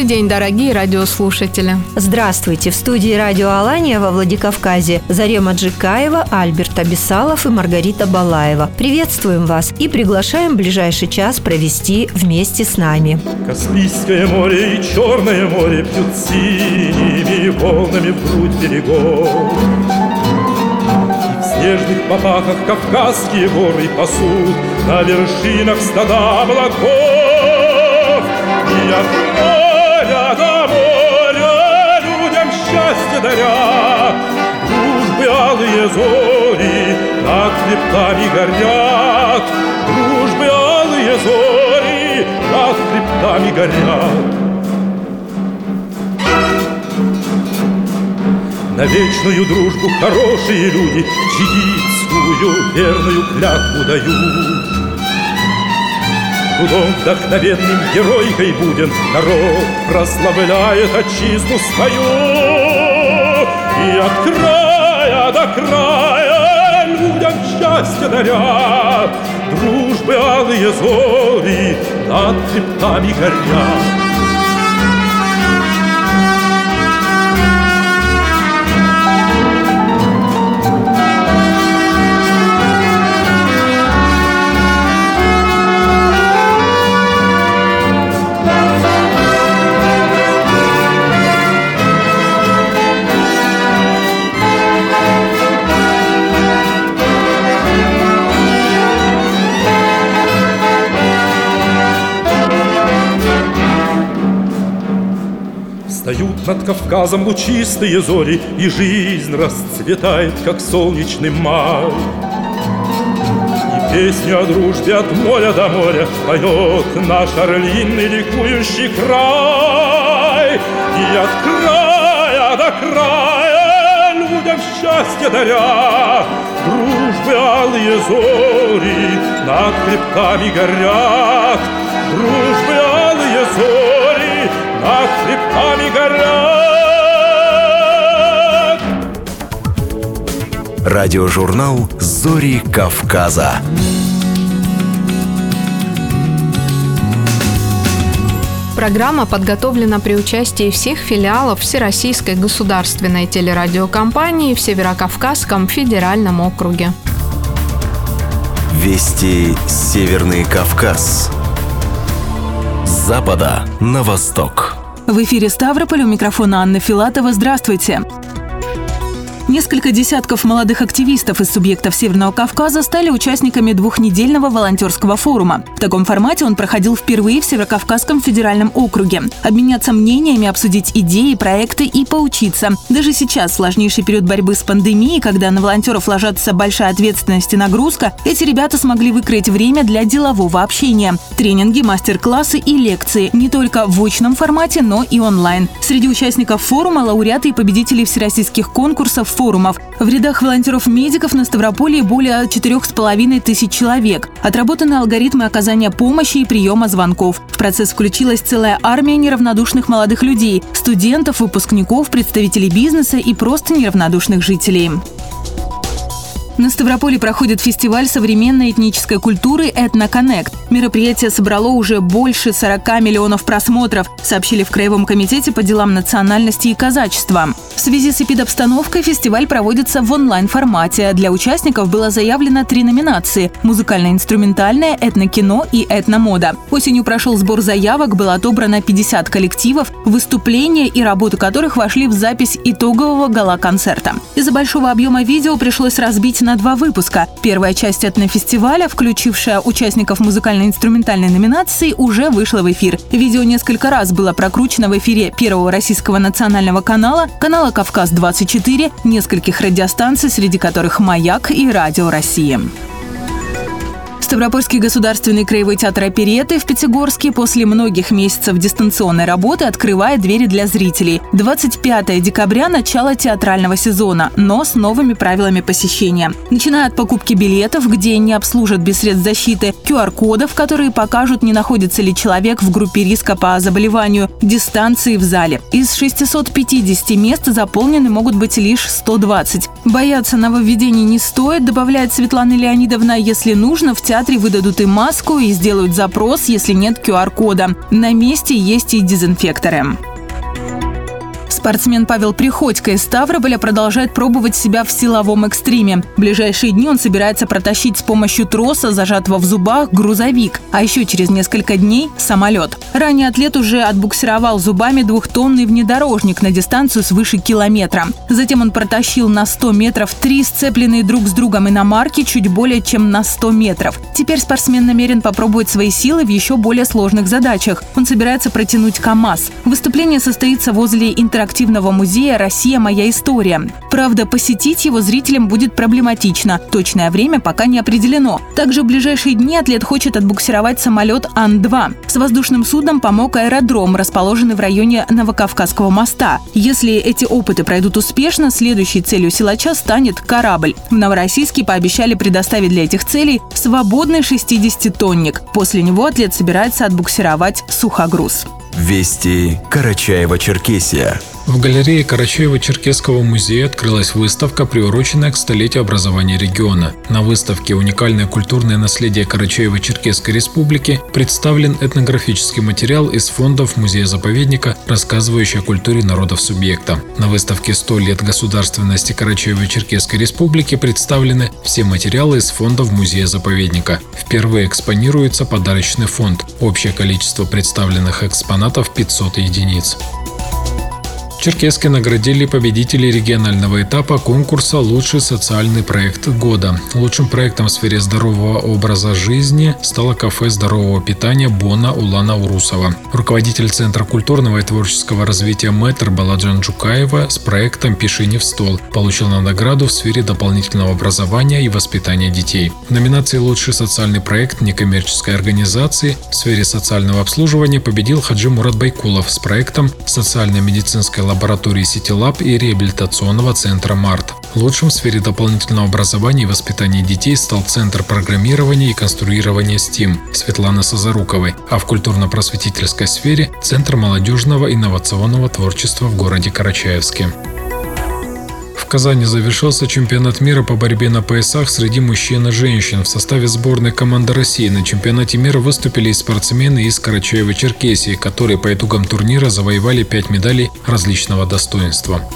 Добрый день, дорогие радиослушатели. Здравствуйте! В студии радио Алания во Владикавказе Зарема Джикаева, Альберт Абисалов и Маргарита Балаева. Приветствуем вас и приглашаем ближайший час провести вместе с нами. Каспийское море и Черное море Пьют синими волнами в грудь берегов. И в снежных попахах Кавказские горы пасут На вершинах стада облаков. И от моря до моря людям счастье даря, Дружбы алые зори над хребтами горят, Дружбы алые зори над хребтами горят. На вечную дружбу хорошие люди Чигитскую верную клятву дают. Трудом вдохновенным геройкой будем Народ прославляет отчизну свою. И от края до края людям счастье даря Дружбы алые зори над хребтами горят над Кавказом лучистые зори, И жизнь расцветает, как солнечный май. И песню о дружбе от моря до моря Поет наш орлиный ликующий край. И от края до края людям счастье даря, Дружбы алые зори над хребтами горят, Дружбы над хребтами горят. Радиожурнал «Зори Кавказа». Программа подготовлена при участии всех филиалов Всероссийской государственной телерадиокомпании в Северокавказском федеральном округе. Вести Северный Кавказ. С запада на восток. В эфире Ставрополь у микрофона Анна Филатова. Здравствуйте. Несколько десятков молодых активистов из субъектов Северного Кавказа стали участниками двухнедельного волонтерского форума. В таком формате он проходил впервые в Северокавказском федеральном округе. Обменяться мнениями, обсудить идеи, проекты и поучиться. Даже сейчас, сложнейший период борьбы с пандемией, когда на волонтеров ложатся большая ответственность и нагрузка, эти ребята смогли выкроить время для делового общения. Тренинги, мастер-классы и лекции не только в очном формате, но и онлайн. Среди участников форума лауреаты и победители всероссийских конкурсов форумов. В рядах волонтеров-медиков на Ставрополье более четырех с половиной тысяч человек. Отработаны алгоритмы оказания помощи и приема звонков. В процесс включилась целая армия неравнодушных молодых людей – студентов, выпускников, представителей бизнеса и просто неравнодушных жителей. На Ставрополе проходит фестиваль современной этнической культуры «Этноконнект». Мероприятие собрало уже больше 40 миллионов просмотров, сообщили в Краевом комитете по делам национальности и казачества. В связи с эпидобстановкой фестиваль проводится в онлайн-формате. Для участников было заявлено три номинации – музыкально-инструментальное, этнокино и этномода. Осенью прошел сбор заявок, было отобрано 50 коллективов. Выступления и работы которых вошли в запись итогового гала-концерта. Из-за большого объема видео пришлось разбить на два выпуска. Первая часть этнофестиваля, включившая участников музыкально-инструментальной номинации, уже вышла в эфир. Видео несколько раз было прокручено в эфире Первого российского национального канала, канала «Кавказ-24», нескольких радиостанций, среди которых «Маяк» и «Радио России». Ставропольский государственный краевой театр опереты в Пятигорске после многих месяцев дистанционной работы открывает двери для зрителей. 25 декабря – начало театрального сезона, но с новыми правилами посещения. Начиная от покупки билетов, где не обслужат без средств защиты, QR-кодов, которые покажут, не находится ли человек в группе риска по заболеванию, дистанции в зале. Из 650 мест заполнены могут быть лишь 120. Бояться нововведений не стоит, добавляет Светлана Леонидовна, если нужно, в театр театре выдадут и маску, и сделают запрос, если нет QR-кода. На месте есть и дезинфекторы. Спортсмен Павел Приходько из Ставрополя продолжает пробовать себя в силовом экстриме. В ближайшие дни он собирается протащить с помощью троса, зажатого в зубах, грузовик, а еще через несколько дней – самолет. Ранее атлет уже отбуксировал зубами двухтонный внедорожник на дистанцию свыше километра. Затем он протащил на 100 метров три сцепленные друг с другом иномарки чуть более чем на 100 метров. Теперь спортсмен намерен попробовать свои силы в еще более сложных задачах. Он собирается протянуть КАМАЗ. Выступление состоится возле интерактивного интерактивного музея «Россия. Моя история». Правда, посетить его зрителям будет проблематично. Точное время пока не определено. Также в ближайшие дни атлет хочет отбуксировать самолет Ан-2. С воздушным судном помог аэродром, расположенный в районе Новокавказского моста. Если эти опыты пройдут успешно, следующей целью силача станет корабль. В Новороссийске пообещали предоставить для этих целей свободный 60-тонник. После него атлет собирается отбуксировать сухогруз. Вести Карачаева-Черкесия. В галерее Карачаева-Черкесского музея открылась выставка, приуроченная к столетию образования региона. На выставке «Уникальное культурное наследие Карачаево-Черкесской республики» представлен этнографический материал из фондов музея-заповедника, рассказывающий о культуре народов субъекта. На выставке «100 лет государственности Карачаево-Черкесской республики» представлены все материалы из фондов музея-заповедника. Впервые экспонируется подарочный фонд. Общее количество представленных экспонатов – 500 единиц. Черкеске наградили победителей регионального этапа конкурса «Лучший социальный проект года». Лучшим проектом в сфере здорового образа жизни стало кафе здорового питания «Бона» Улана Урусова. Руководитель Центра культурного и творческого развития «Мэтр» Баладжан Джукаева с проектом «Пиши не в стол» получил на награду в сфере дополнительного образования и воспитания детей. В номинации «Лучший социальный проект некоммерческой организации» в сфере социального обслуживания победил Хаджи Мурат Байкулов с проектом «Социально-медицинская лаборатории Ситилаб и реабилитационного центра МАРТ. Лучшим в сфере дополнительного образования и воспитания детей стал Центр программирования и конструирования STEAM Светланы Сазаруковой, а в культурно-просветительской сфере – Центр молодежного инновационного творчества в городе Карачаевске. Казани завершился чемпионат мира по борьбе на поясах среди мужчин и женщин. В составе сборной команды России на чемпионате мира выступили и спортсмены из Карачаева-Черкесии, которые по итогам турнира завоевали 5 медалей различного достоинства.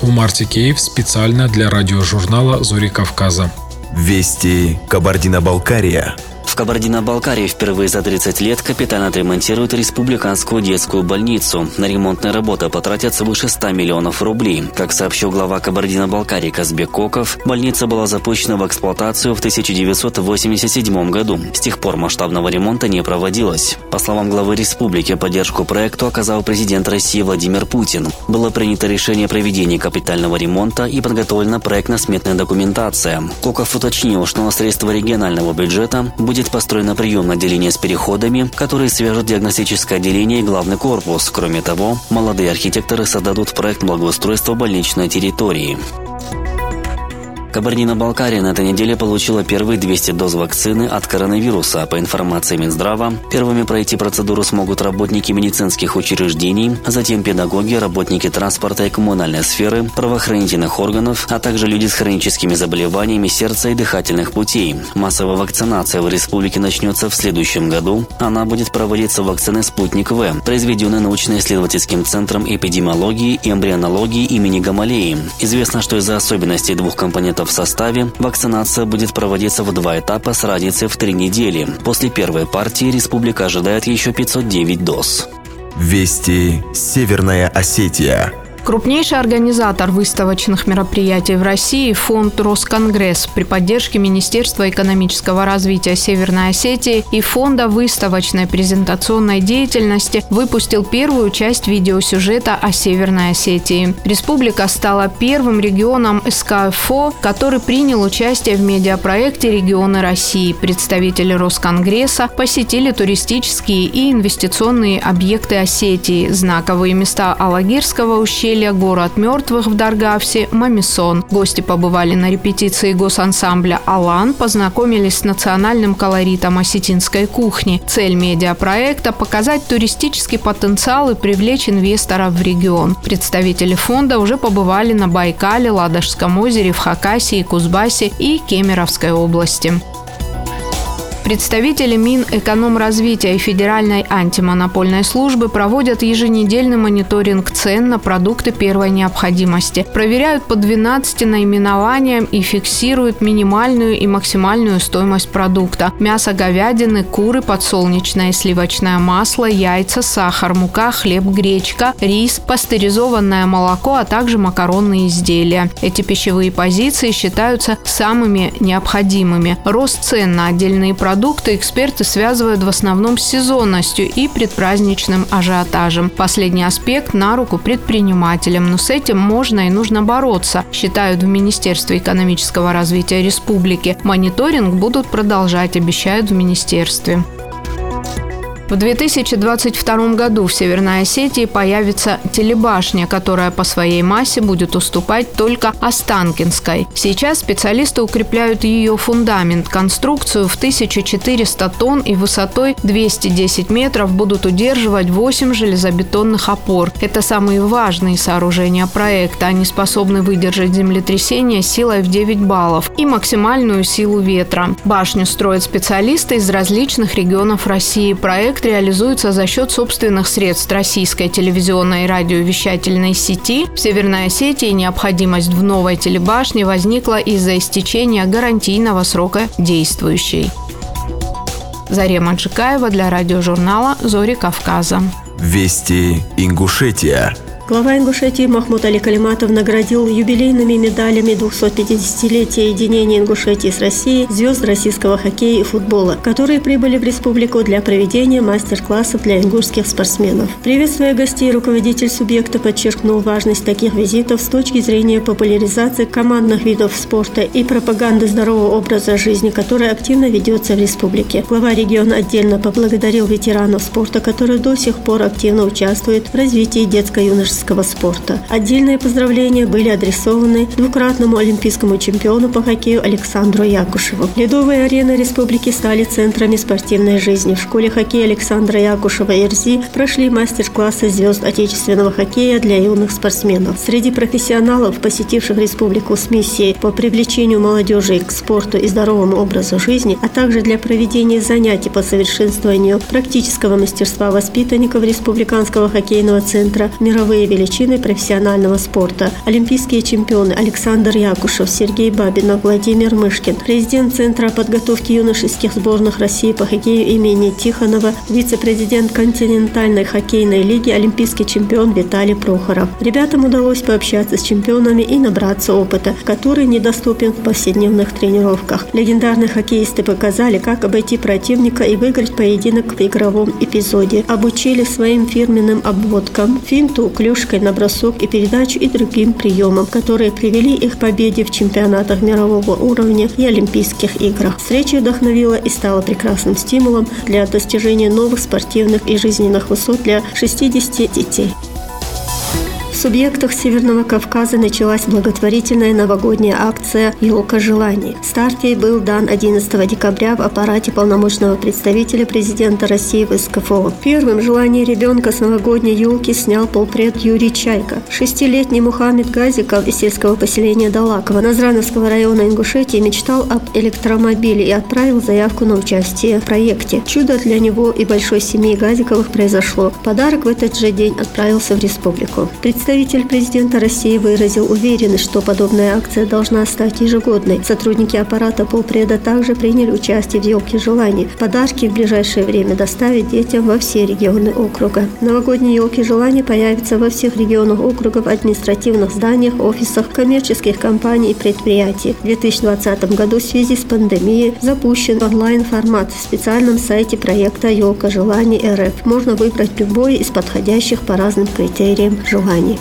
Умар Тикеев специально для радиожурнала «Зори Кавказа». Вести Кабардино-Балкария. В Кабардино-Балкарии впервые за 30 лет капитально отремонтируют республиканскую детскую больницу. На ремонтные работы потратят свыше 100 миллионов рублей. Как сообщил глава Кабардино-Балкарии Казбек Коков, больница была запущена в эксплуатацию в 1987 году. С тех пор масштабного ремонта не проводилось. По словам главы республики, поддержку проекту оказал президент России Владимир Путин. Было принято решение о проведении капитального ремонта и подготовлена проектно-сметная документация. Коков уточнил, что на средства регионального бюджета будет будет построено приемное отделение с переходами, которые свяжут диагностическое отделение и главный корпус. Кроме того, молодые архитекторы создадут проект благоустройства больничной территории. Кабардино-Балкария на этой неделе получила первые 200 доз вакцины от коронавируса. По информации Минздрава, первыми пройти процедуру смогут работники медицинских учреждений, затем педагоги, работники транспорта и коммунальной сферы, правоохранительных органов, а также люди с хроническими заболеваниями сердца и дыхательных путей. Массовая вакцинация в республике начнется в следующем году. Она будет проводиться вакциной «Спутник В», произведенной научно-исследовательским центром эпидемиологии и эмбрионологии имени Гамалеи. Известно, что из-за особенностей двух компонентов в составе, вакцинация будет проводиться в два этапа с разницей в три недели. После первой партии республика ожидает еще 509 доз. Вести Северная Осетия. Крупнейший организатор выставочных мероприятий в России – фонд «Росконгресс» при поддержке Министерства экономического развития Северной Осетии и фонда выставочной презентационной деятельности выпустил первую часть видеосюжета о Северной Осетии. Республика стала первым регионом СКФО, который принял участие в медиапроекте «Регионы России». Представители Росконгресса посетили туристические и инвестиционные объекты Осетии, знаковые места Алагирского ущелья, ущелья, город мертвых в Даргавсе, Мамисон. Гости побывали на репетиции госансамбля «Алан», познакомились с национальным колоритом осетинской кухни. Цель медиапроекта – показать туристический потенциал и привлечь инвесторов в регион. Представители фонда уже побывали на Байкале, Ладожском озере, в Хакасии, Кузбассе и Кемеровской области. Представители Минэкономразвития и Федеральной антимонопольной службы проводят еженедельный мониторинг цен на продукты первой необходимости, проверяют по 12 наименованиям и фиксируют минимальную и максимальную стоимость продукта. Мясо говядины, куры, подсолнечное и сливочное масло, яйца, сахар, мука, хлеб, гречка, рис, пастеризованное молоко, а также макаронные изделия. Эти пищевые позиции считаются самыми необходимыми. Рост цен на отдельные продукты продукты эксперты связывают в основном с сезонностью и предпраздничным ажиотажем. Последний аспект на руку предпринимателям, но с этим можно и нужно бороться, считают в Министерстве экономического развития республики. Мониторинг будут продолжать, обещают в министерстве. В 2022 году в Северной Осетии появится телебашня, которая по своей массе будет уступать только Останкинской. Сейчас специалисты укрепляют ее фундамент. Конструкцию в 1400 тонн и высотой 210 метров будут удерживать 8 железобетонных опор. Это самые важные сооружения проекта. Они способны выдержать землетрясение силой в 9 баллов и максимальную силу ветра. Башню строят специалисты из различных регионов России. Проект Проект реализуется за счет собственных средств российской телевизионной и радиовещательной сети. В Северной Осетии необходимость в новой телебашне возникла из-за истечения гарантийного срока действующей. Зарема Джикаева для радиожурнала «Зори Кавказа». Вести Ингушетия. Глава Ингушетии Махмуд Али Калиматов наградил юбилейными медалями 250-летия единения Ингушетии с Россией звезд российского хоккея и футбола, которые прибыли в республику для проведения мастер-классов для ингушских спортсменов. Приветствуя гостей, руководитель субъекта подчеркнул важность таких визитов с точки зрения популяризации командных видов спорта и пропаганды здорового образа жизни, которая активно ведется в республике. Глава региона отдельно поблагодарил ветеранов спорта, которые до сих пор активно участвуют в развитии детско-юношеского юношеского спорта. Отдельные поздравления были адресованы двукратному олимпийскому чемпиону по хоккею Александру Якушеву. Ледовые арены республики стали центрами спортивной жизни. В школе хоккея Александра Якушева ИРЗИ прошли мастер-классы звезд отечественного хоккея для юных спортсменов. Среди профессионалов, посетивших республику с миссией по привлечению молодежи к спорту и здоровому образу жизни, а также для проведения занятий по совершенствованию практического мастерства воспитанников Республиканского хоккейного центра мировые величины профессионального спорта. Олимпийские чемпионы Александр Якушев, Сергей Бабинов, Владимир Мышкин, президент Центра подготовки юношеских сборных России по хоккею имени Тихонова, вице-президент континентальной хоккейной лиги, олимпийский чемпион Виталий Прохоров. Ребятам удалось пообщаться с чемпионами и набраться опыта, который недоступен в повседневных тренировках. Легендарные хоккеисты показали, как обойти противника и выиграть поединок в игровом эпизоде. Обучили своим фирменным обводкам, финту, клюш клюшкой на бросок и передачу и другим приемам, которые привели их к победе в чемпионатах мирового уровня и Олимпийских играх. Встреча вдохновила и стала прекрасным стимулом для достижения новых спортивных и жизненных высот для 60 детей субъектах Северного Кавказа началась благотворительная новогодняя акция «Елка желаний». Старт ей был дан 11 декабря в аппарате полномочного представителя президента России в СКФО. Первым желание ребенка с новогодней елки снял полпред Юрий Чайка. Шестилетний Мухаммед Газиков из сельского поселения Далакова Назрановского района Ингушетии мечтал об электромобиле и отправил заявку на участие в проекте. Чудо для него и большой семьи Газиковых произошло. Подарок в этот же день отправился в республику. Представитель Представитель президента России выразил уверенность, что подобная акция должна стать ежегодной. Сотрудники аппарата полпреда также приняли участие в елке желаний. Подарки в ближайшее время доставить детям во все регионы округа. Новогодние елки желаний появятся во всех регионах округа в административных зданиях, офисах, коммерческих компаний и предприятий. В 2020 году в связи с пандемией запущен онлайн-формат в специальном сайте проекта «Елка желаний РФ». Можно выбрать любой из подходящих по разным критериям желаний.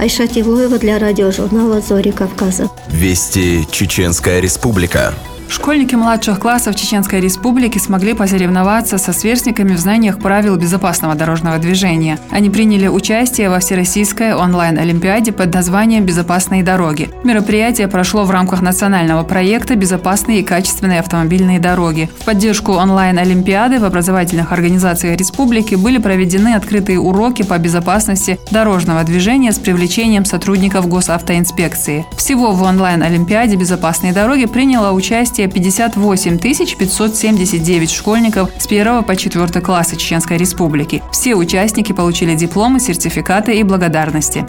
Айша Тивоева для радиожурнала «Зори Кавказа». Вести Чеченская Республика. Школьники младших классов Чеченской Республики смогли посоревноваться со сверстниками в знаниях правил безопасного дорожного движения. Они приняли участие во Всероссийской онлайн-олимпиаде под названием «Безопасные дороги». Мероприятие прошло в рамках национального проекта «Безопасные и качественные автомобильные дороги». В поддержку онлайн-олимпиады в образовательных организациях республики были проведены открытые уроки по безопасности дорожного движения с привлечением сотрудников госавтоинспекции. Всего в онлайн-олимпиаде «Безопасные дороги» приняло участие участие 58 579 школьников с 1 по 4 класса Чеченской Республики. Все участники получили дипломы, сертификаты и благодарности.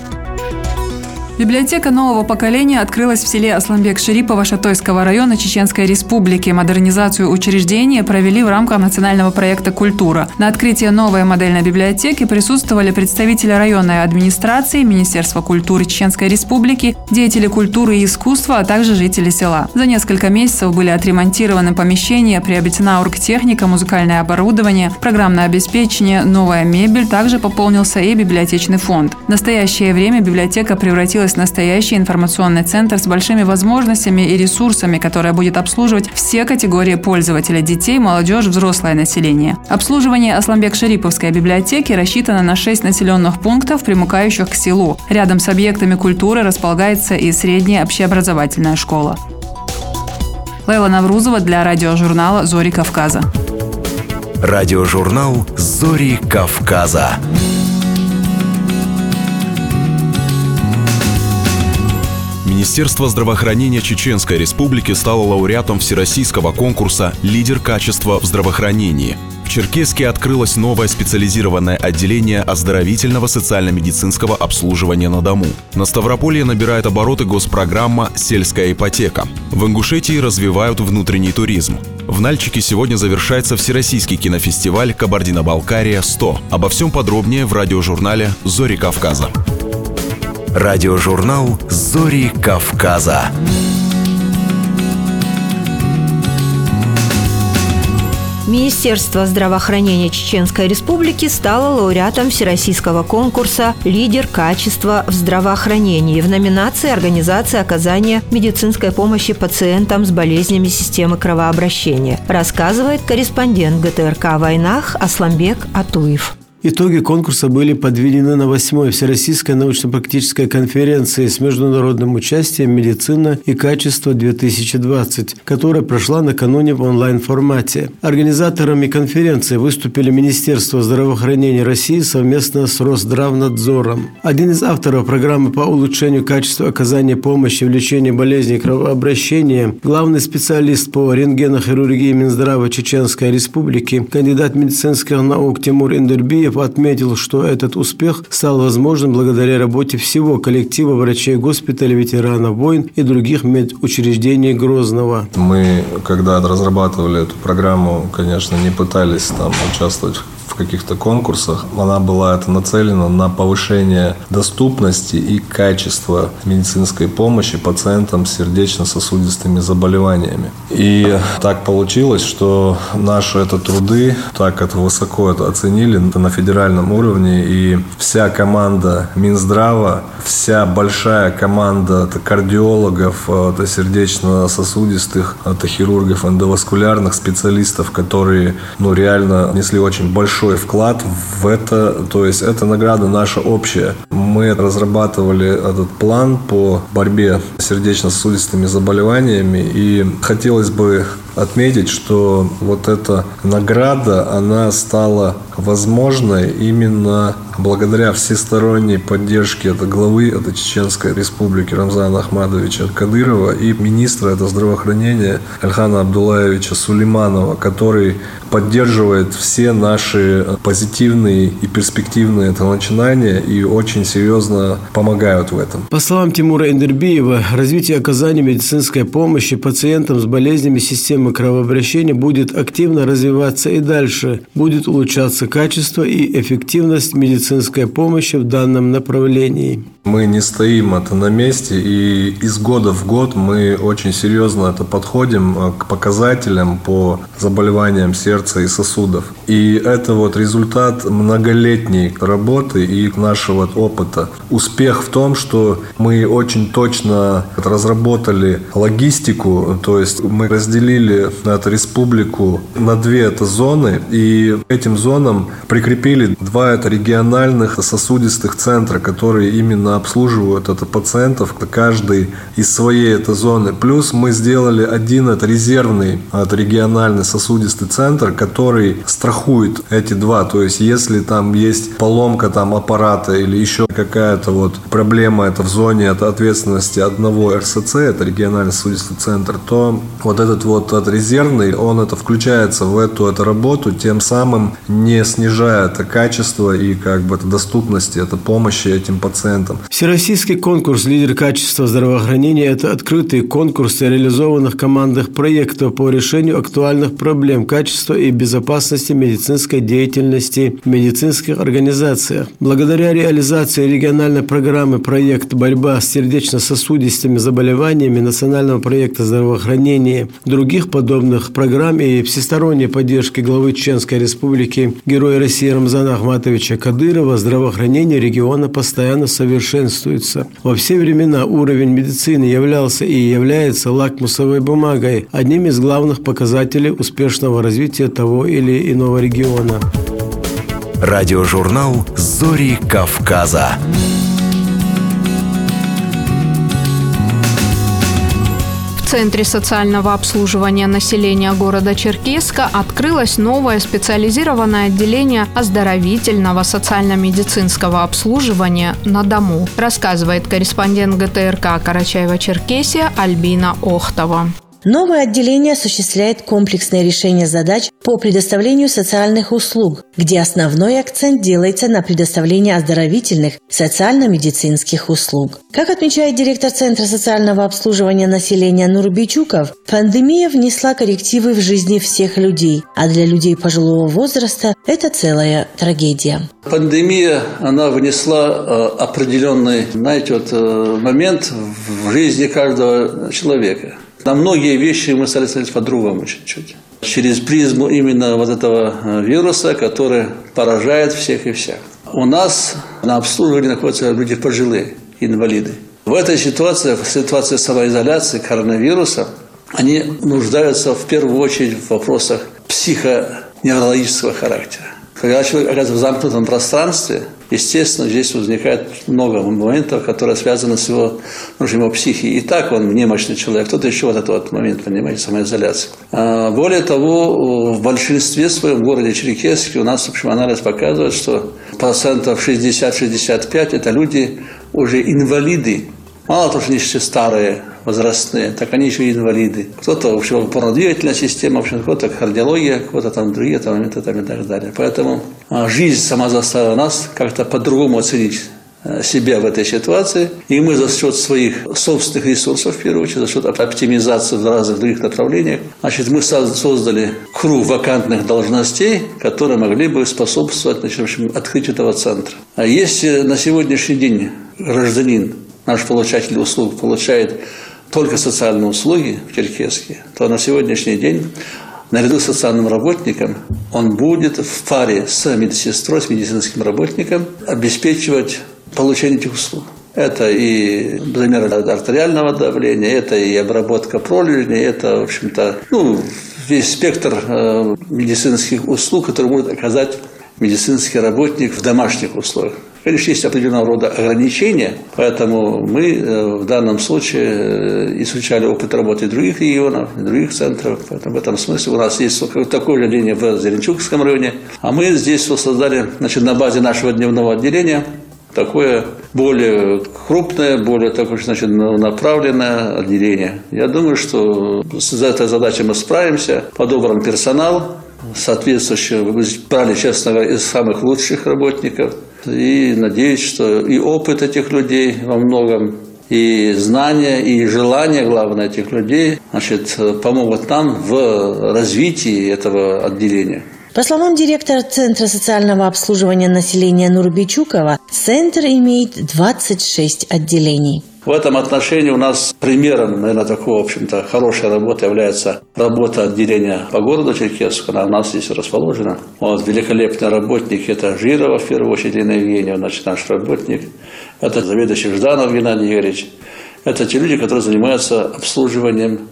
Библиотека нового поколения открылась в селе Асламбек-Шерипова Шатойского района Чеченской Республики. Модернизацию учреждения провели в рамках национального проекта «Культура». На открытии новой модельной библиотеки присутствовали представители районной администрации, Министерства культуры Чеченской Республики, деятели культуры и искусства, а также жители села. За несколько месяцев были отремонтированы помещения, приобретена оргтехника, музыкальное оборудование, программное обеспечение, новая мебель, также пополнился и библиотечный фонд. В настоящее время библиотека превратилась есть настоящий информационный центр с большими возможностями и ресурсами, который будет обслуживать все категории пользователей – детей, молодежь, взрослое население. Обслуживание Асламбек-Шариповской библиотеки рассчитано на 6 населенных пунктов, примыкающих к селу. Рядом с объектами культуры располагается и средняя общеобразовательная школа. Лейла Наврузова для радиожурнала «Зори Кавказа». Радиожурнал «Зори Кавказа». Министерство здравоохранения Чеченской Республики стало лауреатом всероссийского конкурса «Лидер качества в здравоохранении». В Черкеске открылось новое специализированное отделение оздоровительного социально-медицинского обслуживания на дому. На Ставрополье набирает обороты госпрограмма «Сельская ипотека». В Ингушетии развивают внутренний туризм. В Нальчике сегодня завершается Всероссийский кинофестиваль «Кабардино-Балкария-100». Обо всем подробнее в радиожурнале «Зори Кавказа». Радиожурнал «Зори Кавказа». Министерство здравоохранения Чеченской Республики стало лауреатом всероссийского конкурса «Лидер качества в здравоохранении» в номинации «Организация оказания медицинской помощи пациентам с болезнями системы кровообращения», рассказывает корреспондент ГТРК «Войнах» Асламбек Атуев. Итоги конкурса были подведены на 8-й Всероссийской научно-практической конференции с международным участием «Медицина и качество-2020», которая прошла накануне в онлайн-формате. Организаторами конференции выступили Министерство здравоохранения России совместно с Росздравнадзором. Один из авторов программы по улучшению качества оказания помощи в лечении болезней кровообращения, главный специалист по рентгенохирургии Минздрава Чеченской Республики, кандидат медицинских наук Тимур Индульбиев Сергеев отметил, что этот успех стал возможным благодаря работе всего коллектива врачей госпиталя ветеранов войн и других медучреждений Грозного. Мы, когда разрабатывали эту программу, конечно, не пытались там участвовать каких-то конкурсах. Она была это нацелена на повышение доступности и качества медицинской помощи пациентам с сердечно-сосудистыми заболеваниями. И так получилось, что наши это труды так это высоко это оценили на федеральном уровне, и вся команда Минздрава, вся большая команда это кардиологов, это сердечно-сосудистых, это хирургов, эндоваскулярных специалистов, которые ну, реально несли очень большой большой вклад в это, то есть эта награда наша общая. Мы разрабатывали этот план по борьбе с сердечно-сосудистыми заболеваниями, и хотелось бы отметить, что вот эта награда, она стала возможной именно благодаря всесторонней поддержке это главы это Чеченской республики Рамзана Ахмадовича Кадырова и министра это здравоохранения Альхана Абдулаевича Сулейманова, который поддерживает все наши позитивные и перспективные это начинания и очень серьезно помогают в этом. По словам Тимура Эндербиева, развитие оказания медицинской помощи пациентам с болезнями системы кровообращения будет активно развиваться и дальше, будет улучшаться качество и эффективность медицинской помощи в данном направлении. Мы не стоим это на месте, и из года в год мы очень серьезно это подходим э, к показателям по заболеваниям сердца и сосудов. И это вот результат многолетней работы и нашего опыта. Успех в том, что мы очень точно разработали логистику, то есть мы разделили эту республику на две это зоны, и этим зонам прикрепили два это региональных сосудистых центра, которые именно обслуживают это пациентов, каждый из своей этой зоны. Плюс мы сделали один это резервный это региональный сосудистый центр, который страхует эти два. То есть, если там есть поломка там аппарата или еще какая-то вот проблема это в зоне это ответственности одного РСЦ, это региональный сосудистый центр, то вот этот вот этот резервный, он это включается в эту эту работу, тем самым не снижая это качество и как бы это доступности, это помощи этим пациентам. Всероссийский конкурс «Лидер качества здравоохранения» – это открытый конкурс реализованных командных проектов по решению актуальных проблем качества и безопасности медицинской деятельности в медицинских организациях. Благодаря реализации региональной программы «Проект борьба с сердечно-сосудистыми заболеваниями» национального проекта здравоохранения, других подобных программ и всесторонней поддержки главы Чеченской республики героя России Рамзана Ахматовича Кадырова здравоохранение региона постоянно совершенно совершенствуется. Во все времена уровень медицины являлся и является лакмусовой бумагой, одним из главных показателей успешного развития того или иного региона. Радиожурнал «Зори Кавказа». Центре социального обслуживания населения города Черкеска открылось новое специализированное отделение оздоровительного социально-медицинского обслуживания на дому, рассказывает корреспондент ГТРК Карачаева-Черкесия Альбина Охтова. Новое отделение осуществляет комплексное решение задач по предоставлению социальных услуг, где основной акцент делается на предоставлении оздоровительных социально-медицинских услуг. Как отмечает директор Центра социального обслуживания населения Нурбичуков, пандемия внесла коррективы в жизни всех людей, а для людей пожилого возраста это целая трагедия. Пандемия, она внесла э, определенный, знаете, вот э, момент в жизни каждого человека. На многие вещи мы стали смотреть по-другому чуть-чуть. Через призму именно вот этого э, вируса, который поражает всех и всех. У нас на обслуживании находятся люди пожилые, инвалиды. В этой ситуации, в ситуации самоизоляции коронавируса, они нуждаются в первую очередь в вопросах психоневрологического характера. Когда человек оказывается в замкнутом пространстве, естественно, здесь возникает много моментов, которые связаны с его, ну, его психией. И так он немощный человек, кто-то еще вот этот вот момент, понимаете, самоизоляции. А более того, в большинстве своем городе Черкесске у нас, в общем, анализ показывает, что процентов 60-65 – это люди уже инвалиды, Мало того, что они все старые, возрастные, так они еще и инвалиды. Кто-то, в общем, опорно-двигательная система, в общем, кто-то кардиология, кто-то там другие там, моменты там, и так далее. Поэтому а, жизнь сама заставила нас как-то по-другому оценить э, себя в этой ситуации. И мы за счет своих собственных ресурсов, в первую очередь, за счет оптимизации в разных других направлениях, значит, мы создали круг вакантных должностей, которые могли бы способствовать значит, в общем, открытию этого центра. А если на сегодняшний день гражданин наш получатель услуг получает только социальные услуги в Черкеске, то на сегодняшний день наряду с социальным работником он будет в паре с медсестрой, с медицинским работником обеспечивать получение этих услуг. Это и замер артериального давления, это и обработка пролежней, это, в общем-то, ну, весь спектр э, медицинских услуг, которые могут оказать медицинский работник в домашних условиях. Конечно, есть определенного рода ограничения, поэтому мы э, в данном случае э, изучали опыт работы других регионов, других центров. Поэтому в этом смысле у нас есть такое же линия в Зеленчукском районе. А мы здесь создали значит, на базе нашего дневного отделения такое более крупное, более такое, значит, направленное отделение. Я думаю, что с этой задачей мы справимся, подобран персонал, соответствующий, вы брали, честно говоря, из самых лучших работников – и надеюсь, что и опыт этих людей во многом, и знания, и желание, главное, этих людей, значит, помогут нам в развитии этого отделения. По словам директора Центра социального обслуживания населения Нурбичукова, центр имеет 26 отделений. В этом отношении у нас примером, наверное, такой, в общем-то, хорошей работы является работа отделения по городу Черкесску. Она у нас здесь расположена. Вот, великолепный работник – это Жирова, в первую очередь, Ирина Евгеньевна, значит, наш работник. Это заведующий Жданов Геннадий Игоревич. Это те люди, которые занимаются обслуживанием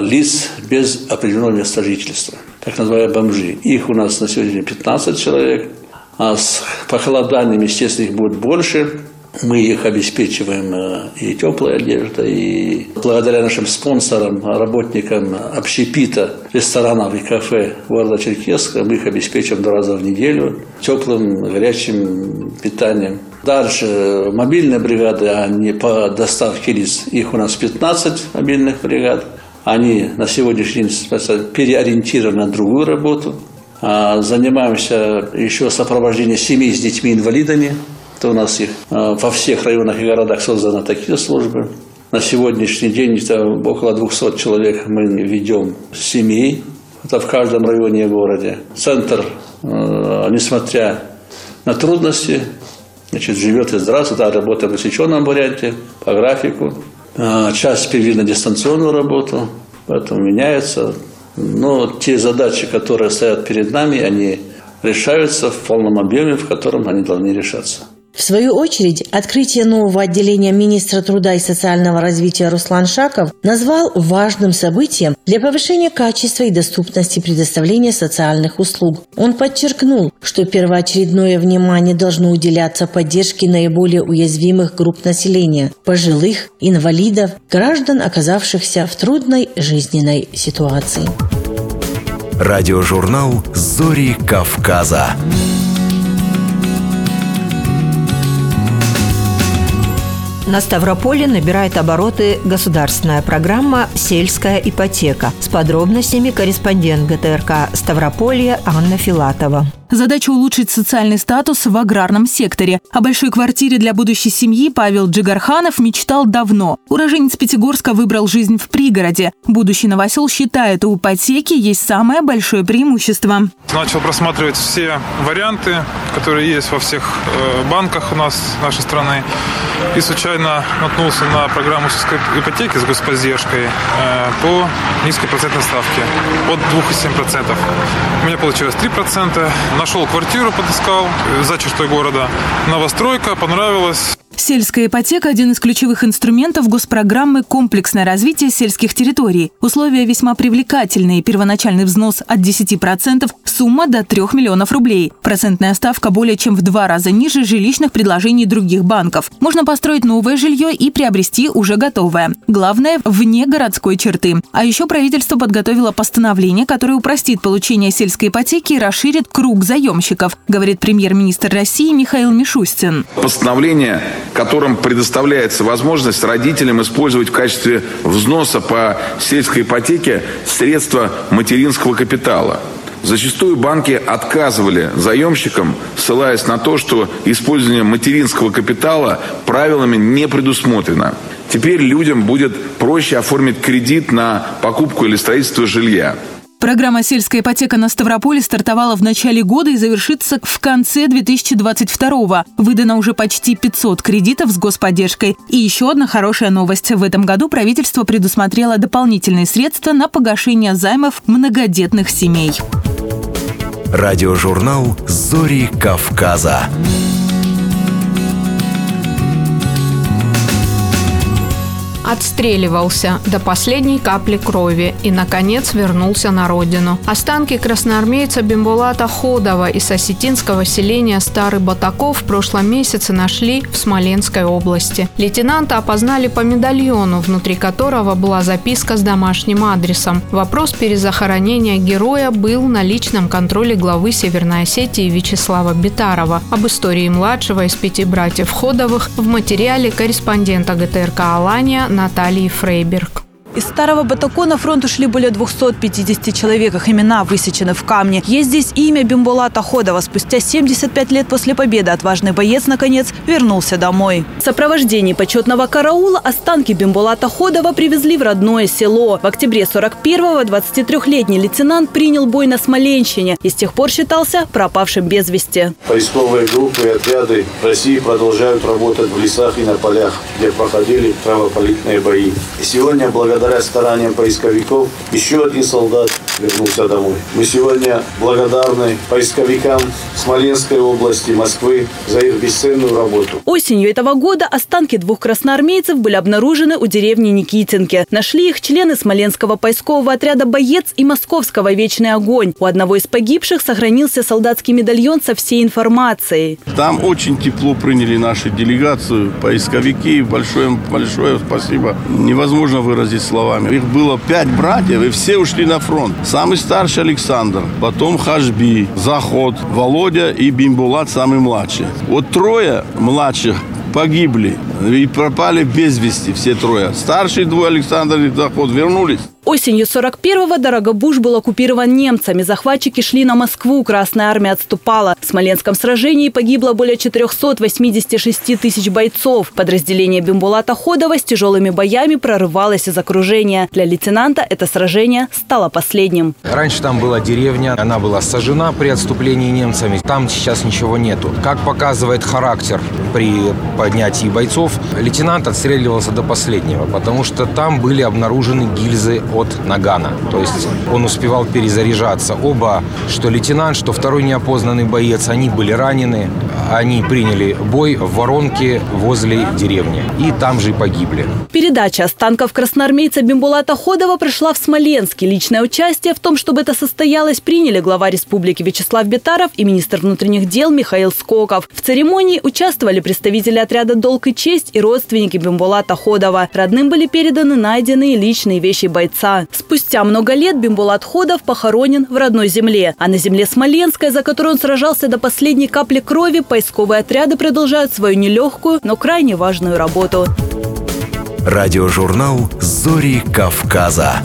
лиц без определенного места жительства, так называемые бомжи. Их у нас на сегодня 15 человек, а с похолоданием, естественно, их будет больше. Мы их обеспечиваем э, и теплой одеждой, и благодаря нашим спонсорам, работникам общепита, ресторанов и кафе города Черкесска, мы их обеспечиваем два раза в неделю теплым, горячим питанием. Дальше мобильные бригады, они по доставке лиц, их у нас 15 мобильных бригад. Они на сегодняшний день переориентированы на другую работу. А, занимаемся еще сопровождением семей с детьми-инвалидами то у нас их э, во всех районах и городах созданы такие службы. На сегодняшний день это около 200 человек мы ведем семей. Это в каждом районе и городе. Центр, э, несмотря на трудности, значит, живет и здравствует. Да, работаем в усеченном варианте, по графику. Э, часть перевели на дистанционную работу, поэтому меняется. Но те задачи, которые стоят перед нами, они решаются в полном объеме, в котором они должны решаться. В свою очередь, открытие нового отделения министра труда и социального развития Руслан Шаков назвал важным событием для повышения качества и доступности предоставления социальных услуг. Он подчеркнул, что первоочередное внимание должно уделяться поддержке наиболее уязвимых групп населения – пожилых, инвалидов, граждан, оказавшихся в трудной жизненной ситуации. Радиожурнал «Зори Кавказа». На Ставрополе набирает обороты государственная программа «Сельская ипотека». С подробностями корреспондент ГТРК Ставрополья Анна Филатова. Задача улучшить социальный статус в аграрном секторе. О большой квартире для будущей семьи Павел Джигарханов мечтал давно. Уроженец Пятигорска выбрал жизнь в пригороде. Будущий новосел считает, у ипотеки есть самое большое преимущество. Начал просматривать все варианты, которые есть во всех э, банках у нас, нашей страны. И случайно наткнулся на программу ипотеки с господдержкой э, по низкой процентной ставке, от 2,7%. У меня получилось 3%. Нашел квартиру, подыскал за чертой города. Новостройка, понравилась. Сельская ипотека – один из ключевых инструментов госпрограммы «Комплексное развитие сельских территорий». Условия весьма привлекательные. Первоначальный взнос от 10%, сумма до 3 миллионов рублей. Процентная ставка более чем в два раза ниже жилищных предложений других банков. Можно построить новое жилье и приобрести уже готовое. Главное – вне городской черты. А еще правительство подготовило постановление, которое упростит получение сельской ипотеки и расширит круг заемщиков, говорит премьер-министр России Михаил Мишустин. Постановление которым предоставляется возможность родителям использовать в качестве взноса по сельской ипотеке средства материнского капитала. Зачастую банки отказывали заемщикам, ссылаясь на то, что использование материнского капитала правилами не предусмотрено. Теперь людям будет проще оформить кредит на покупку или строительство жилья. Программа «Сельская ипотека» на Ставрополе стартовала в начале года и завершится в конце 2022 Выдано уже почти 500 кредитов с господдержкой. И еще одна хорошая новость. В этом году правительство предусмотрело дополнительные средства на погашение займов многодетных семей. Радиожурнал «Зори Кавказа». Отстреливался до последней капли крови и, наконец, вернулся на родину. Останки красноармейца Бимбулата Ходова из осетинского селения Старый Батаков в прошлом месяце нашли в Смоленской области. Лейтенанта опознали по медальону, внутри которого была записка с домашним адресом. Вопрос перезахоронения героя был на личном контроле главы Северной Осетии Вячеслава Битарова. Об истории младшего из пяти братьев Ходовых в материале корреспондента ГТРК «Алания» Натальи Фрейберг. Из старого батако на фронт ушли более 250 человек. Их имена высечены в камне. Есть здесь имя Бимбулата Ходова. Спустя 75 лет после победы отважный боец, наконец, вернулся домой. В сопровождении почетного караула останки Бимбулата Ходова привезли в родное село. В октябре 41-го 23-летний лейтенант принял бой на Смоленщине и с тех пор считался пропавшим без вести. Поисковые группы и отряды России продолжают работать в лесах и на полях, где проходили кровопролитные бои. И сегодня, благодаря благодаря стараниям поисковиков еще один солдат вернулся домой. Мы сегодня благодарны поисковикам Смоленской области, Москвы за их бесценную работу. Осенью этого года останки двух красноармейцев были обнаружены у деревни Никитинки. Нашли их члены Смоленского поискового отряда «Боец» и Московского «Вечный огонь». У одного из погибших сохранился солдатский медальон со всей информацией. Там очень тепло приняли нашу делегацию, поисковики. Большое, большое спасибо. Невозможно выразить словами. Их было пять братьев, и все ушли на фронт. Самый старший Александр, потом Хашби, Заход, Володя и Бимбулат, самый младший. Вот трое младших погибли и пропали без вести все трое. Старший двое Александр и Заход вернулись. Осенью 41-го Дорогобуж был оккупирован немцами. Захватчики шли на Москву, Красная армия отступала. В Смоленском сражении погибло более 486 тысяч бойцов. Подразделение Бимбулата Ходова с тяжелыми боями прорывалось из окружения. Для лейтенанта это сражение стало последним. Раньше там была деревня, она была сожжена при отступлении немцами. Там сейчас ничего нету. Как показывает характер при поднятии бойцов, лейтенант отстреливался до последнего, потому что там были обнаружены гильзы от нагана. То есть он успевал перезаряжаться. Оба, что лейтенант, что второй неопознанный боец, они были ранены. Они приняли бой в воронке возле деревни. И там же и погибли. Передача останков красноармейца Бимбулата Ходова прошла в Смоленске. Личное участие в том, чтобы это состоялось, приняли глава республики Вячеслав Бетаров и министр внутренних дел Михаил Скоков. В церемонии участвовали представители отряда «Долг и честь» и родственники Бимбулата Ходова. Родным были переданы найденные личные вещи бойца отца. Спустя много лет Бимбулат Ходов похоронен в родной земле. А на земле Смоленской, за которую он сражался до последней капли крови, поисковые отряды продолжают свою нелегкую, но крайне важную работу. Радиожурнал «Зори Кавказа».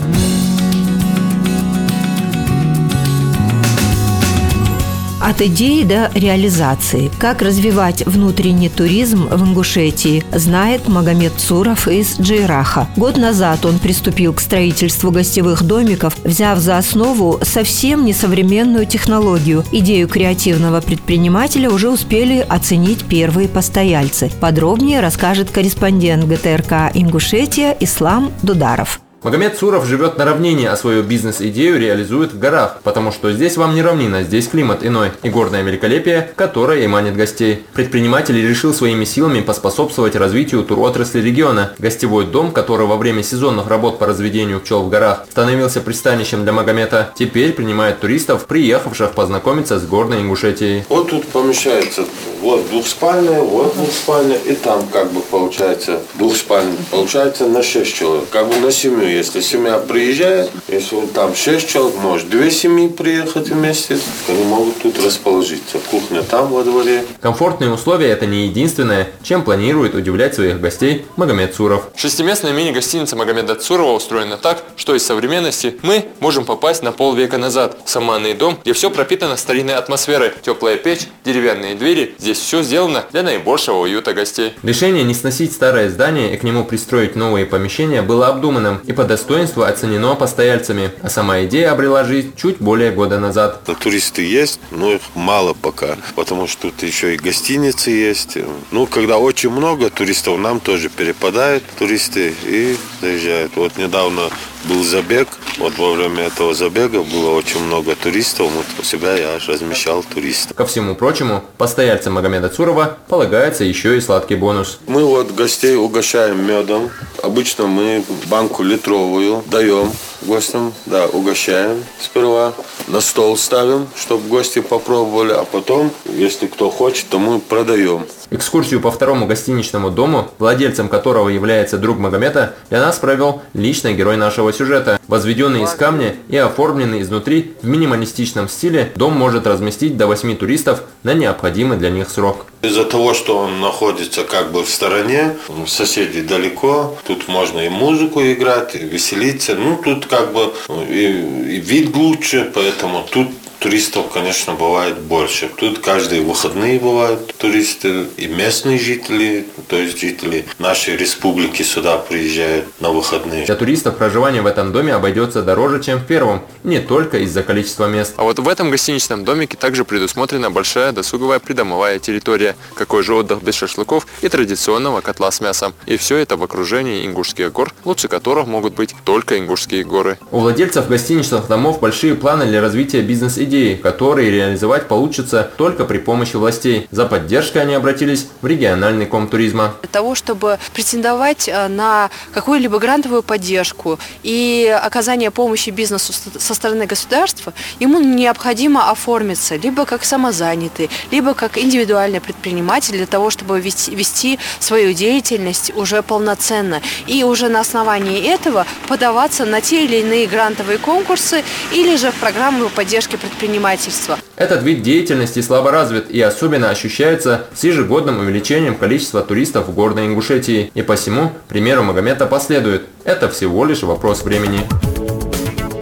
От идеи до реализации. Как развивать внутренний туризм в Ингушетии, знает Магомед Цуров из Джейраха. Год назад он приступил к строительству гостевых домиков, взяв за основу совсем несовременную технологию. Идею креативного предпринимателя уже успели оценить первые постояльцы. Подробнее расскажет корреспондент ГТРК «Ингушетия» Ислам Дударов. Магомед Суров живет на равнине, а свою бизнес-идею реализует в горах, потому что здесь вам не равнина, здесь климат иной и горное великолепие, которое и манит гостей. Предприниматель решил своими силами поспособствовать развитию туротрасли региона. Гостевой дом, который во время сезонных работ по разведению пчел в горах становился пристанищем для Магомета, теперь принимает туристов, приехавших познакомиться с горной Ингушетией. Вот тут помещается вот двухспальная, вот двухспальная, и там как бы получается двухспальная. Получается на 6 человек, как бы на семью если семья приезжает, если там шесть человек, может две семьи приехать вместе, они могут тут расположиться. Кухня там во дворе. Комфортные условия – это не единственное, чем планирует удивлять своих гостей Магомед Цуров. Шестиместная мини-гостиница Магомеда Цурова устроена так, что из современности мы можем попасть на полвека назад. В саманный дом, где все пропитано старинной атмосферой. Теплая печь, деревянные двери. Здесь все сделано для наибольшего уюта гостей. Решение не сносить старое здание и к нему пристроить новые помещения было обдуманным и по достоинству оценено постояльцами, а сама идея обрела жизнь чуть более года назад. Туристы есть, но их мало пока, потому что тут еще и гостиницы есть. Ну, когда очень много туристов, нам тоже перепадают туристы и заезжают. Вот недавно был забег. Вот во время этого забега было очень много туристов. Вот у себя я размещал туристов. Ко всему прочему, постояльцам Магомеда Цурова полагается еще и сладкий бонус. Мы вот гостей угощаем медом. Обычно мы банку литровую даем гостям, да, угощаем сперва, на стол ставим, чтобы гости попробовали, а потом, если кто хочет, то мы продаем. Экскурсию по второму гостиничному дому, владельцем которого является друг Магомета, для нас провел личный герой нашего сюжета. Возведенный из камня и оформленный изнутри в минималистичном стиле, дом может разместить до 8 туристов на необходимый для них срок. Из-за того, что он находится как бы в стороне, соседи далеко, тут можно и музыку играть, и веселиться. Ну, тут как бы и, и вид лучше, поэтому тут туристов, конечно, бывает больше. Тут каждые выходные бывают туристы и местные жители, то есть жители нашей республики сюда приезжают на выходные. Для туристов проживание в этом доме обойдется дороже, чем в первом, не только из-за количества мест. А вот в этом гостиничном домике также предусмотрена большая досуговая придомовая территория, какой же отдых без шашлыков и традиционного котла с мясом. И все это в окружении Ингушских гор, лучше которых могут быть только Ингушские горы. У владельцев гостиничных домов большие планы для развития бизнес-идеи идеи, которые реализовать получится только при помощи властей. За поддержкой они обратились в региональный ком туризма. Для того, чтобы претендовать э, на какую-либо грантовую поддержку и оказание помощи бизнесу со стороны государства, ему необходимо оформиться либо как самозанятый, либо как индивидуальный предприниматель для того, чтобы вести, свою деятельность уже полноценно. И уже на основании этого подаваться на те или иные грантовые конкурсы или же в программу поддержки предпринимателей предпринимательства. Этот вид деятельности слабо развит и особенно ощущается с ежегодным увеличением количества туристов в горной Ингушетии. И посему примеру Магомета последует. Это всего лишь вопрос времени.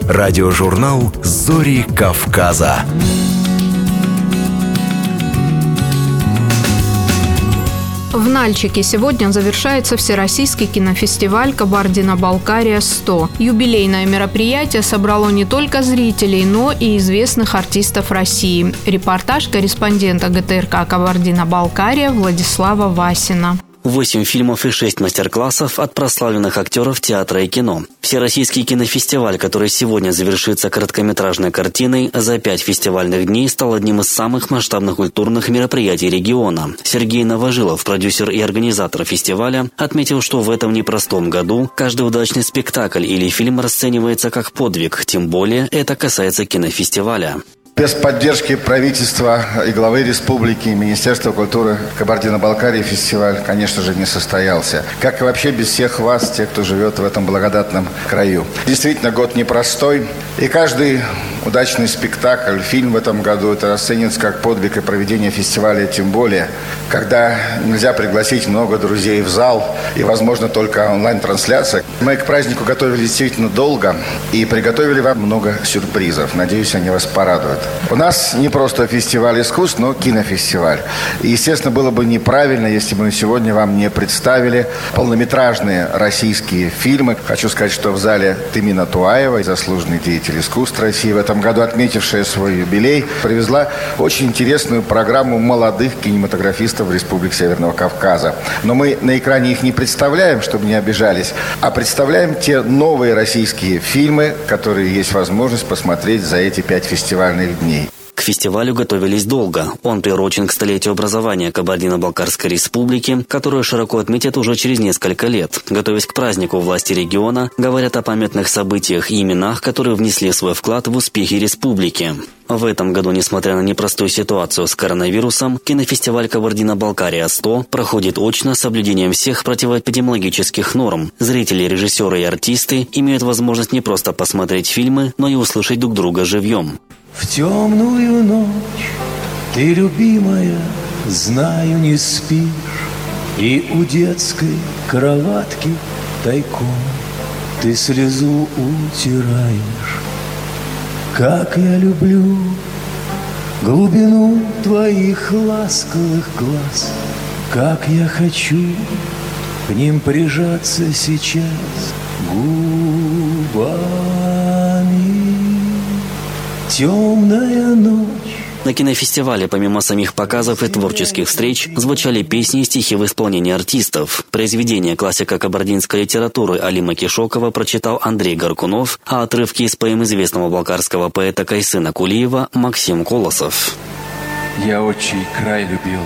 Радиожурнал «Зори Кавказа». В Нальчике сегодня завершается Всероссийский кинофестиваль «Кабардино-Балкария-100». Юбилейное мероприятие собрало не только зрителей, но и известных артистов России. Репортаж корреспондента ГТРК «Кабардино-Балкария» Владислава Васина. Восемь фильмов и шесть мастер-классов от прославленных актеров театра и кино. Всероссийский кинофестиваль, который сегодня завершится короткометражной картиной, за пять фестивальных дней стал одним из самых масштабных культурных мероприятий региона. Сергей Новожилов, продюсер и организатор фестиваля, отметил, что в этом непростом году каждый удачный спектакль или фильм расценивается как подвиг, тем более это касается кинофестиваля. Без поддержки правительства и главы республики, Министерства культуры Кабардино-Балкарии фестиваль, конечно же, не состоялся. Как и вообще без всех вас, тех, кто живет в этом благодатном краю. Действительно, год непростой. И каждый удачный спектакль, фильм в этом году, это расценится как подвиг и проведение фестиваля, тем более, когда нельзя пригласить много друзей в зал и, возможно, только онлайн-трансляция. Мы к празднику готовили действительно долго и приготовили вам много сюрпризов. Надеюсь, они вас порадуют. У нас не просто фестиваль искусств, но кинофестиваль. И, естественно, было бы неправильно, если бы мы сегодня вам не представили полнометражные российские фильмы. Хочу сказать, что в зале Тымина Туаева, заслуженный деятель искусств России, в этом году отметившая свой юбилей, привезла очень интересную программу молодых кинематографистов Республики Северного Кавказа. Но мы на экране их не представляем, чтобы не обижались, а представляем те новые российские фильмы, которые есть возможность посмотреть за эти пять фестивальных дней. К фестивалю готовились долго. Он приурочен к столетию образования Кабардино-Балкарской республики, которую широко отметят уже через несколько лет. Готовясь к празднику, власти региона говорят о памятных событиях и именах, которые внесли свой вклад в успехи республики. В этом году, несмотря на непростую ситуацию с коронавирусом, кинофестиваль «Кабардино-Балкария-100» проходит очно с соблюдением всех противоэпидемиологических норм. Зрители, режиссеры и артисты имеют возможность не просто посмотреть фильмы, но и услышать друг друга живьем. В темную ночь ты, любимая, знаю, не спишь, И у детской кроватки тайком ты слезу утираешь. Как я люблю глубину твоих ласковых глаз, Как я хочу к ним прижаться сейчас губами. Темная ночь на кинофестивале, помимо самих показов и творческих встреч, звучали песни и стихи в исполнении артистов. Произведение классика кабардинской литературы Алима Кишокова прочитал Андрей Горкунов, а отрывки из поэм известного болгарского поэта Кайсына Кулиева Максим Колосов. Я отчий край любил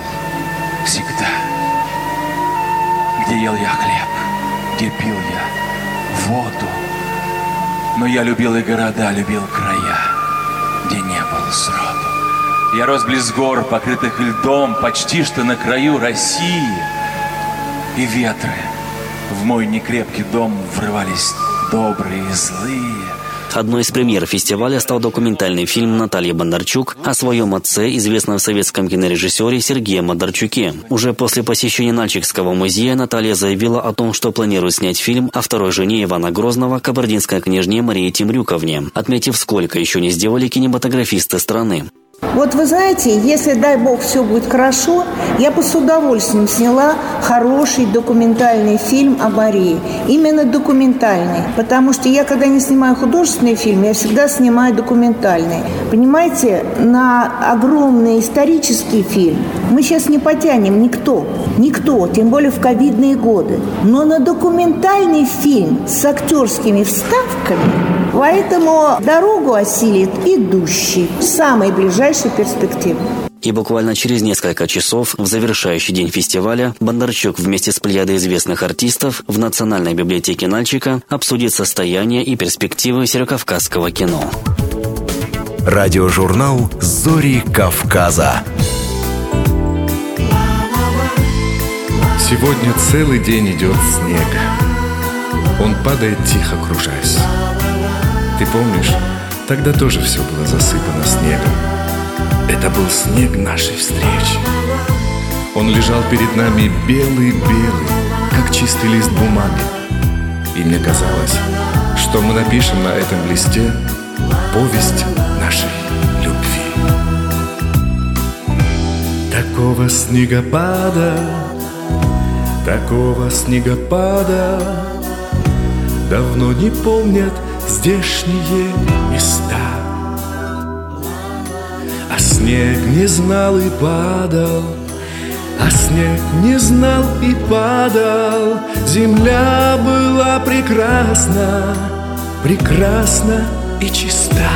всегда, где ел я хлеб, где пил я воду. Но я любил и города, любил края, где не был сроду. Я рос близ гор, покрытых льдом, почти что на краю России. И ветры в мой некрепкий дом врывались добрые и злые. Одной из премьер фестиваля стал документальный фильм Натальи Бондарчук о своем отце, известном советском кинорежиссере Сергее Бондарчуке. Уже после посещения Нальчикского музея Наталья заявила о том, что планирует снять фильм о второй жене Ивана Грозного, кабардинской княжне Марии Темрюковне, отметив, сколько еще не сделали кинематографисты страны. Вот вы знаете, если, дай бог, все будет хорошо, я бы с удовольствием сняла хороший документальный фильм о Марии. Именно документальный. Потому что я, когда не снимаю художественный фильм, я всегда снимаю документальный. Понимаете, на огромный исторический фильм мы сейчас не потянем никто. Никто, тем более в ковидные годы. Но на документальный фильм с актерскими вставками Поэтому дорогу осилит идущий в самой ближайшей перспективе. И буквально через несколько часов, в завершающий день фестиваля, Бондарчук вместе с плеядой известных артистов в Национальной библиотеке Нальчика обсудит состояние и перспективы северокавказского кино. Радиожурнал «Зори Кавказа». Сегодня целый день идет снег. Он падает тихо, кружась. Ты помнишь, тогда тоже все было засыпано снегом. Это был снег нашей встречи. Он лежал перед нами белый-белый, как чистый лист бумаги. И мне казалось, что мы напишем на этом листе повесть нашей любви. Такого снегопада, такого снегопада давно не помнят здешние места. А снег не знал и падал, а снег не знал и падал. Земля была прекрасна, прекрасна и чиста.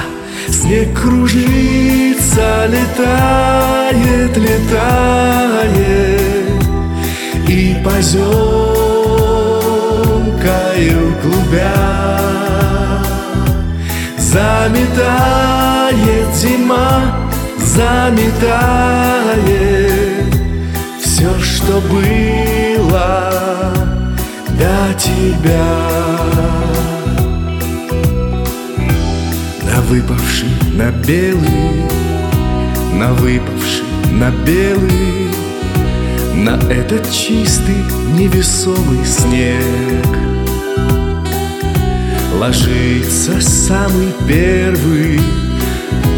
Снег кружится, летает, летает И поземкою клубя Заметает зима, заметает Все, что было до тебя. На выпавший, на белый На выпавший, на белый На этот чистый, невесомый снег Ложится самый первый,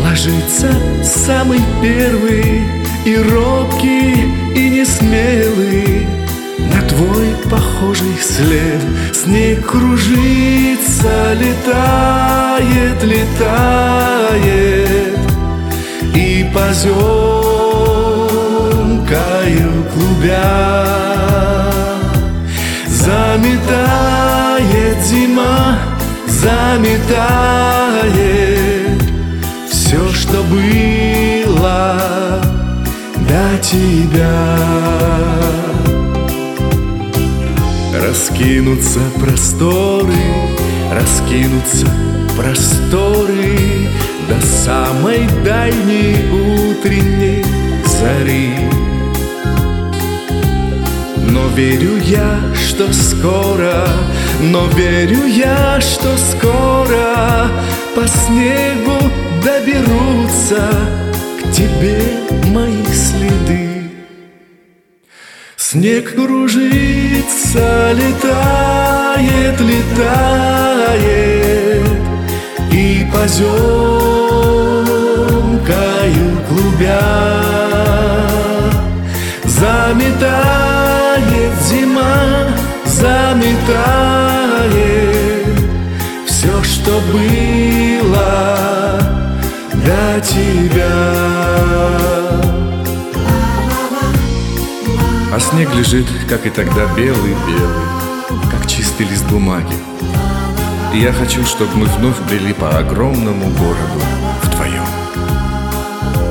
ложится самый первый И робкий, и несмелый На твой похожий след Снег кружится, летает, летает. И поземкою клубя Заметает зима заметает все, что было до тебя. Раскинутся просторы, раскинутся просторы до самой дальней утренней зари. Но верю я, что скоро но верю я, что скоро по снегу доберутся к тебе мои следы. Снег кружится, летает, летает И поземкою клубя Заметает зима заметает Все, что было для тебя. А снег лежит, как и тогда, белый-белый Как чистый лист бумаги. И я хочу, чтобы мы вновь брели по огромному городу вдвоем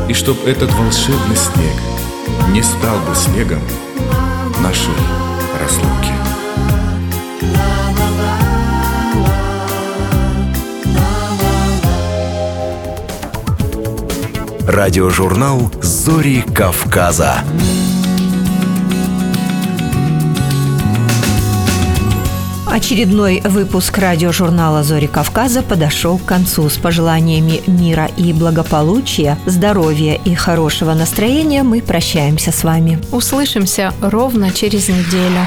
И чтоб этот волшебный снег не стал бы снегом нашей разлуки. Радиожурнал «Зори Кавказа». Очередной выпуск радиожурнала «Зори Кавказа» подошел к концу. С пожеланиями мира и благополучия, здоровья и хорошего настроения мы прощаемся с вами. Услышимся ровно через неделю.